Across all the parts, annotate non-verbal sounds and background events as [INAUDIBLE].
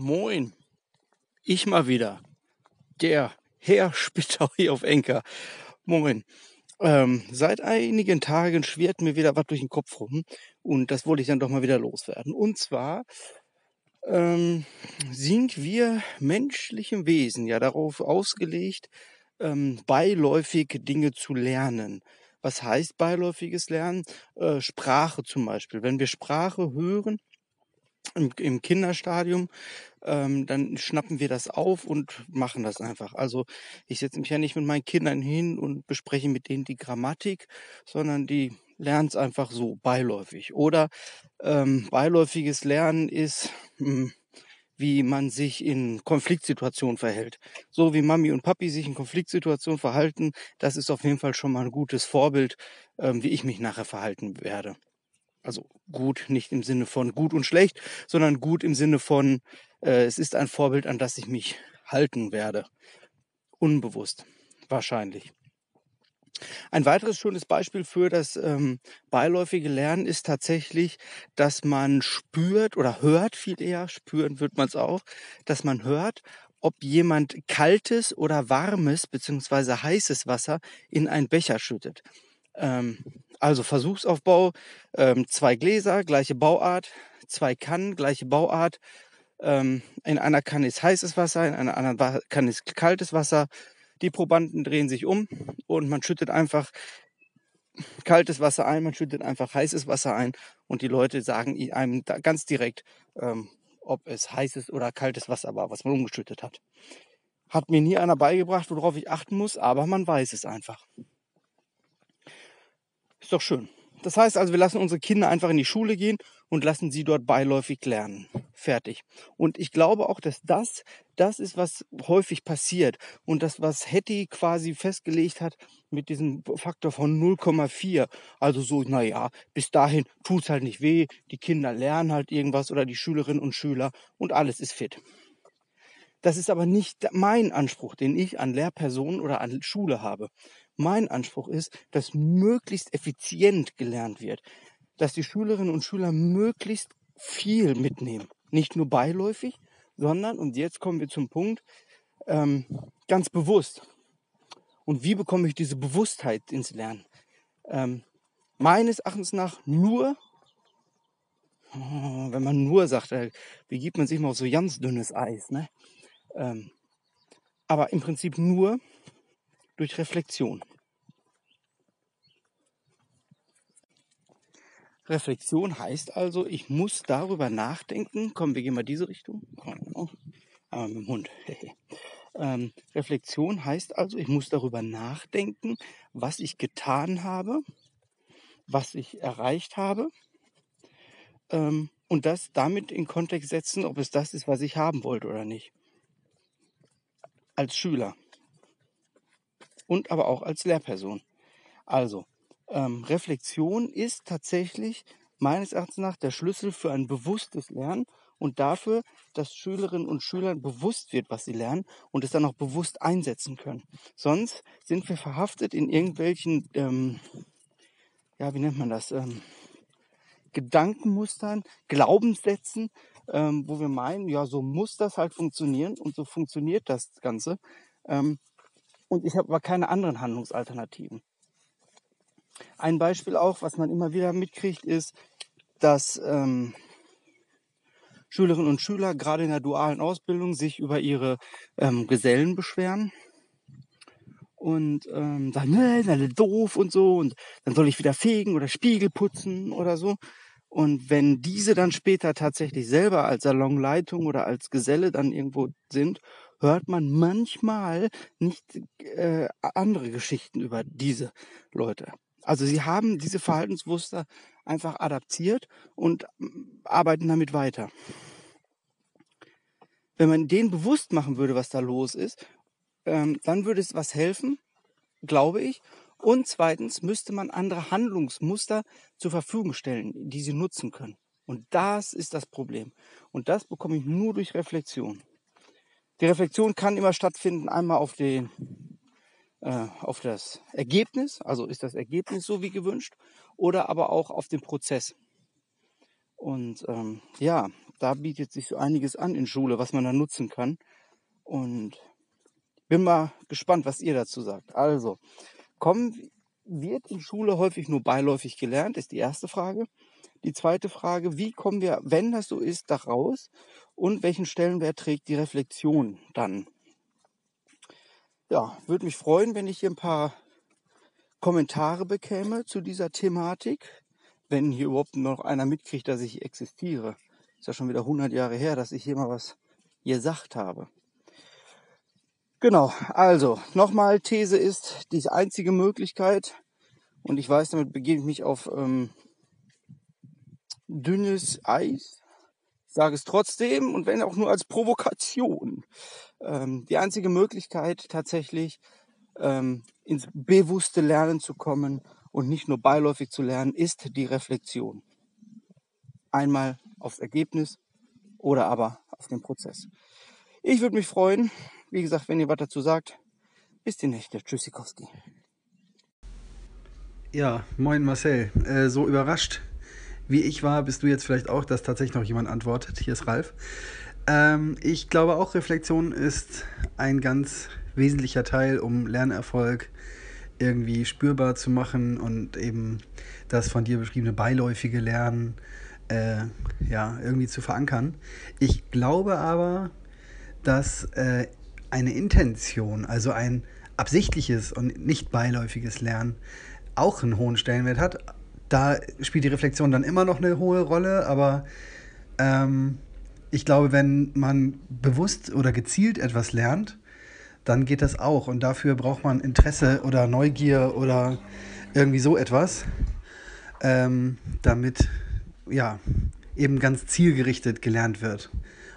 Moin, ich mal wieder, der Herr [LAUGHS] Spittau hier auf Enker. Moin. Ähm, seit einigen Tagen schwirrt mir wieder was durch den Kopf rum und das wollte ich dann doch mal wieder loswerden. Und zwar ähm, sind wir menschlichen Wesen ja darauf ausgelegt, ähm, beiläufig Dinge zu lernen. Was heißt beiläufiges Lernen? Äh, Sprache zum Beispiel. Wenn wir Sprache hören, im, im Kinderstadium, ähm, dann schnappen wir das auf und machen das einfach. Also ich setze mich ja nicht mit meinen Kindern hin und bespreche mit denen die Grammatik, sondern die lernen es einfach so beiläufig. Oder ähm, beiläufiges Lernen ist, mh, hm, wie man sich in Konfliktsituationen verhält. So wie Mami und Papi sich in Konfliktsituationen verhalten, das ist auf jeden Fall schon mal ein gutes Vorbild, ähm, wie ich mich nachher verhalten werde. Also gut, nicht im Sinne von gut und schlecht, sondern gut im Sinne von, äh, es ist ein Vorbild, an das ich mich halten werde. Unbewusst, wahrscheinlich. Ein weiteres schönes Beispiel für das ähm, beiläufige Lernen ist tatsächlich, dass man spürt oder hört viel eher, spüren wird man es auch, dass man hört, ob jemand kaltes oder warmes beziehungsweise heißes Wasser in einen Becher schüttet. Ähm, also Versuchsaufbau, ähm, zwei Gläser, gleiche Bauart, zwei Kannen, gleiche Bauart. Ähm, in einer Kanne ist heißes Wasser, in einer anderen Kanne ist kaltes Wasser. Die Probanden drehen sich um und man schüttet einfach kaltes Wasser ein, man schüttet einfach heißes Wasser ein und die Leute sagen einem ganz direkt, ähm, ob es heißes oder kaltes Wasser war, was man umgeschüttet hat. Hat mir nie einer beigebracht, worauf ich achten muss, aber man weiß es einfach. Ist doch schön. Das heißt also, wir lassen unsere Kinder einfach in die Schule gehen und lassen sie dort beiläufig lernen. Fertig. Und ich glaube auch, dass das das ist, was häufig passiert. Und das, was Hetty quasi festgelegt hat mit diesem Faktor von 0,4. Also so, naja, bis dahin tut's halt nicht weh. Die Kinder lernen halt irgendwas oder die Schülerinnen und Schüler und alles ist fit. Das ist aber nicht mein Anspruch, den ich an Lehrpersonen oder an Schule habe. Mein Anspruch ist, dass möglichst effizient gelernt wird, dass die Schülerinnen und Schüler möglichst viel mitnehmen. Nicht nur beiläufig, sondern, und jetzt kommen wir zum Punkt, ähm, ganz bewusst. Und wie bekomme ich diese Bewusstheit ins Lernen? Ähm, meines Erachtens nach nur, oh, wenn man nur sagt, äh, wie gibt man sich mal auf so ganz dünnes Eis, ne? Ähm, aber im Prinzip nur durch Reflexion. Reflexion heißt also, ich muss darüber nachdenken. Komm, wir gehen mal diese Richtung. Komm, aber mit dem Hund. [LAUGHS] ähm, Reflexion heißt also, ich muss darüber nachdenken, was ich getan habe, was ich erreicht habe ähm, und das damit in Kontext setzen, ob es das ist, was ich haben wollte oder nicht. Als Schüler und aber auch als Lehrperson. Also, ähm, Reflexion ist tatsächlich meines Erachtens nach der Schlüssel für ein bewusstes Lernen und dafür, dass Schülerinnen und Schülern bewusst wird, was sie lernen und es dann auch bewusst einsetzen können. Sonst sind wir verhaftet in irgendwelchen, ähm, ja, wie nennt man das, ähm, Gedankenmustern, Glaubenssätzen, ähm, wo wir meinen, ja, so muss das halt funktionieren und so funktioniert das Ganze. Ähm, und ich habe aber keine anderen Handlungsalternativen. Ein Beispiel auch, was man immer wieder mitkriegt, ist, dass ähm, Schülerinnen und Schüler gerade in der dualen Ausbildung sich über ihre ähm, Gesellen beschweren und ähm, sagen, ne, alle doof und so und dann soll ich wieder fegen oder Spiegel putzen oder so. Und wenn diese dann später tatsächlich selber als Salonleitung oder als Geselle dann irgendwo sind hört man manchmal nicht äh, andere Geschichten über diese Leute. Also sie haben diese Verhaltensmuster einfach adaptiert und mm, arbeiten damit weiter. Wenn man denen bewusst machen würde, was da los ist, ähm, dann würde es was helfen, glaube ich. Und zweitens müsste man andere Handlungsmuster zur Verfügung stellen, die sie nutzen können. Und das ist das Problem. Und das bekomme ich nur durch Reflexion. Die Reflexion kann immer stattfinden, einmal auf den äh, auf das Ergebnis, also ist das Ergebnis so wie gewünscht, oder aber auch auf den Prozess. Und ähm, ja, da bietet sich so einiges an in Schule, was man da nutzen kann. Und bin mal gespannt, was ihr dazu sagt. Also, kommen wird in Schule häufig nur beiläufig gelernt, ist die erste Frage. Die zweite Frage, wie kommen wir, wenn das so ist, da raus? Und welchen Stellenwert trägt die Reflexion dann? Ja, würde mich freuen, wenn ich hier ein paar Kommentare bekäme zu dieser Thematik, wenn hier überhaupt noch einer mitkriegt, dass ich existiere. Ist ja schon wieder 100 Jahre her, dass ich hier mal was gesagt habe. Genau, also nochmal, These ist die einzige Möglichkeit, und ich weiß, damit begebe ich mich auf ähm, dünnes Eis. Sage es trotzdem und wenn auch nur als Provokation. Ähm, die einzige Möglichkeit tatsächlich ähm, ins bewusste Lernen zu kommen und nicht nur beiläufig zu lernen, ist die Reflexion. Einmal aufs Ergebnis oder aber auf den Prozess. Ich würde mich freuen, wie gesagt, wenn ihr was dazu sagt. Bis die Nächte. Tschüssikowski. Ja, moin Marcel. Äh, so überrascht wie ich war, bist du jetzt vielleicht auch, dass tatsächlich noch jemand antwortet. Hier ist Ralf. Ähm, ich glaube auch, Reflexion ist ein ganz wesentlicher Teil, um Lernerfolg irgendwie spürbar zu machen und eben das von dir beschriebene beiläufige Lernen äh, ja, irgendwie zu verankern. Ich glaube aber, dass äh, eine Intention, also ein absichtliches und nicht beiläufiges Lernen auch einen hohen Stellenwert hat. Da spielt die Reflexion dann immer noch eine hohe Rolle, aber ähm, ich glaube, wenn man bewusst oder gezielt etwas lernt, dann geht das auch. Und dafür braucht man Interesse oder Neugier oder irgendwie so etwas, ähm, damit ja eben ganz zielgerichtet gelernt wird.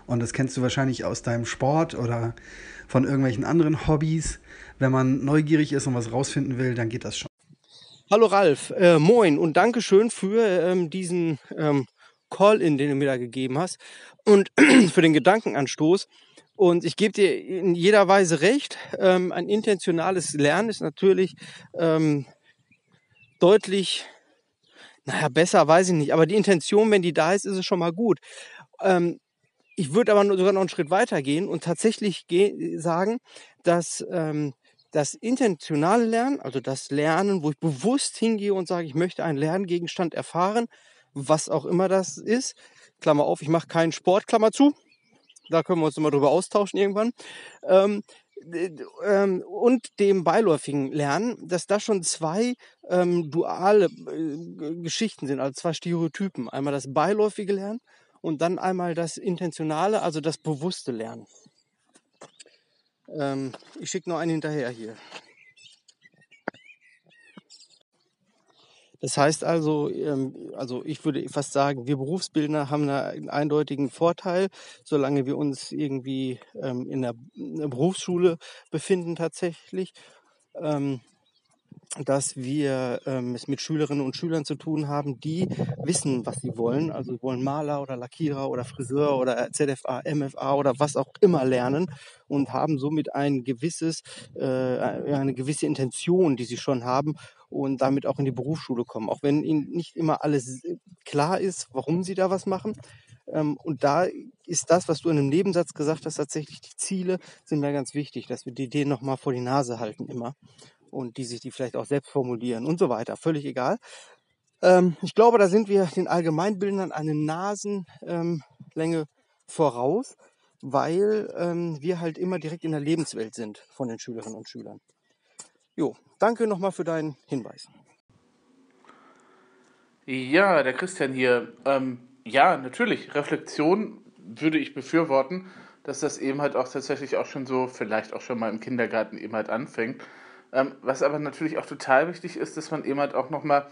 Und das kennst du wahrscheinlich aus deinem Sport oder von irgendwelchen anderen Hobbys. Wenn man neugierig ist und was rausfinden will, dann geht das schon. Hallo Ralf, äh, moin und danke schön für ähm, diesen ähm, Call-in, den du mir da gegeben hast und [CLEARS THROAT] für den Gedankenanstoß. Und ich gebe dir in jeder Weise recht. Ähm, ein intentionales Lernen ist natürlich ähm, deutlich, naja, besser weiß ich nicht, aber die Intention, wenn die da ist, ist es schon mal gut. Ähm, ich würde aber sogar noch einen Schritt weiter gehen und tatsächlich sagen, dass ähm, das intentionale Lernen, also das Lernen, wo ich bewusst hingehe und sage, ich möchte einen Lerngegenstand erfahren, was auch immer das ist. Klammer auf, ich mache keinen Sport, Klammer zu. Da können wir uns immer drüber austauschen irgendwann. Ähm, ähm, und dem beiläufigen Lernen, dass das schon zwei ähm, duale äh, Geschichten sind, also zwei Stereotypen. Einmal das beiläufige Lernen und dann einmal das intentionale, also das bewusste Lernen. Ähm, ich schicke noch einen hinterher hier. Das heißt also, ähm, also ich würde fast sagen, wir Berufsbildner haben einen eindeutigen Vorteil, solange wir uns irgendwie ähm, in, der, in der Berufsschule befinden tatsächlich. Dass wir ähm, es mit Schülerinnen und Schülern zu tun haben, die wissen, was sie wollen. Also wollen Maler oder Lackierer oder Friseur oder ZFA, MFA oder was auch immer lernen und haben somit ein gewisses, äh, eine gewisse Intention, die sie schon haben und damit auch in die Berufsschule kommen. Auch wenn ihnen nicht immer alles klar ist, warum sie da was machen. Ähm, und da ist das, was du in einem Nebensatz gesagt hast, tatsächlich die Ziele sind mir ganz wichtig, dass wir die denen nochmal vor die Nase halten immer und die sich die vielleicht auch selbst formulieren und so weiter. Völlig egal. Ähm, ich glaube, da sind wir den Allgemeinbildern eine Nasenlänge ähm, voraus, weil ähm, wir halt immer direkt in der Lebenswelt sind von den Schülerinnen und Schülern. Jo, danke nochmal für deinen Hinweis. Ja, der Christian hier. Ähm, ja, natürlich, Reflexion würde ich befürworten, dass das eben halt auch tatsächlich auch schon so, vielleicht auch schon mal im Kindergarten eben halt anfängt. Ähm, was aber natürlich auch total wichtig ist, dass man eben halt auch nochmal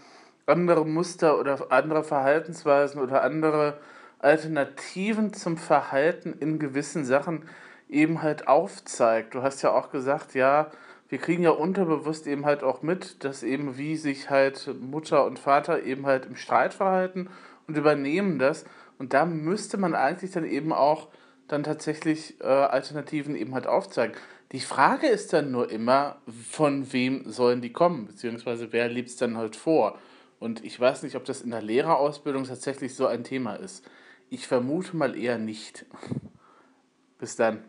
andere Muster oder andere Verhaltensweisen oder andere Alternativen zum Verhalten in gewissen Sachen eben halt aufzeigt. Du hast ja auch gesagt, ja, wir kriegen ja unterbewusst eben halt auch mit, dass eben wie sich halt Mutter und Vater eben halt im Streit verhalten und übernehmen das. Und da müsste man eigentlich dann eben auch dann tatsächlich äh, Alternativen eben halt aufzeigen. Die Frage ist dann nur immer, von wem sollen die kommen, beziehungsweise wer lebt es dann halt vor. Und ich weiß nicht, ob das in der Lehrerausbildung tatsächlich so ein Thema ist. ich vermute mal eher nicht. [LAUGHS] Bis dann.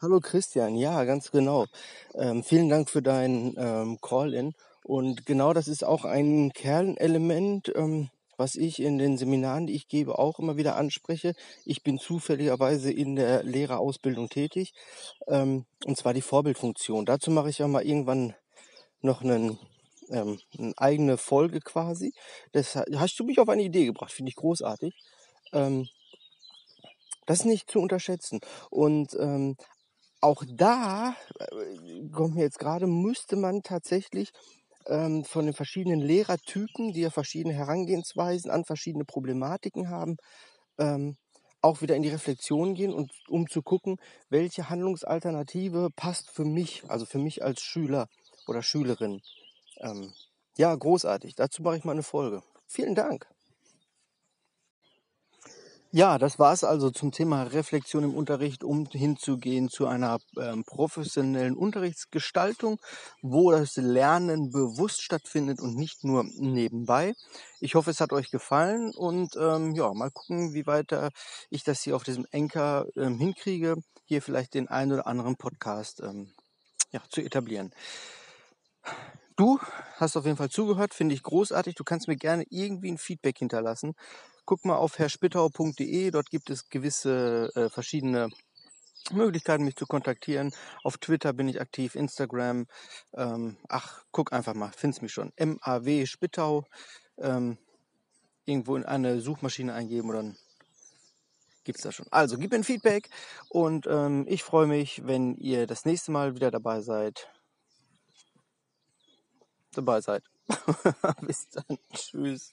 Hallo Christian, ja, ganz genau. Ähm, vielen Dank für deinen ähm, Call-in. Und genau das ist auch ein Kernelement, ähm, was ich in den Seminaren, die ich gebe, auch immer wieder anspreche. Ich bin zufälligerweise in der Lehrerausbildung tätig, ähm, und zwar die Vorbildfunktion. Dazu mache ich auch mal irgendwann noch einen, ähm, eine eigene Folge quasi. Das hast du mich auf eine Idee gebracht, finde ich großartig. Ähm, das ist nicht zu unterschätzen. Und ähm, auch da äh, kommt mir jetzt gerade, müsste man tatsächlich ähm, von den verschiedenen Lehrertypen, die ja verschiedene Herangehensweisen an verschiedene Problematiken haben, ähm, auch wieder in die Reflexion gehen und um zu gucken, welche Handlungsalternative passt für mich, also für mich als Schüler oder Schülerin. Ähm, ja, großartig. Dazu mache ich mal eine Folge. Vielen Dank. Ja, das war es also zum Thema Reflexion im Unterricht, um hinzugehen zu einer ähm, professionellen Unterrichtsgestaltung, wo das Lernen bewusst stattfindet und nicht nur nebenbei. Ich hoffe, es hat euch gefallen und ähm, ja, mal gucken, wie weiter ich das hier auf diesem Enker ähm, hinkriege, hier vielleicht den einen oder anderen Podcast ähm, ja, zu etablieren. Du hast auf jeden Fall zugehört, finde ich großartig. Du kannst mir gerne irgendwie ein Feedback hinterlassen guck mal auf herrspittau.de, dort gibt es gewisse äh, verschiedene Möglichkeiten, mich zu kontaktieren. Auf Twitter bin ich aktiv, Instagram. Ähm, ach, guck einfach mal, findest mich schon. MAW Spittau. Ähm, irgendwo in eine Suchmaschine eingeben und dann gibt's da schon. Also, gib mir ein Feedback und ähm, ich freue mich, wenn ihr das nächste Mal wieder dabei seid. Dabei seid. [LAUGHS] Bis dann. Tschüss.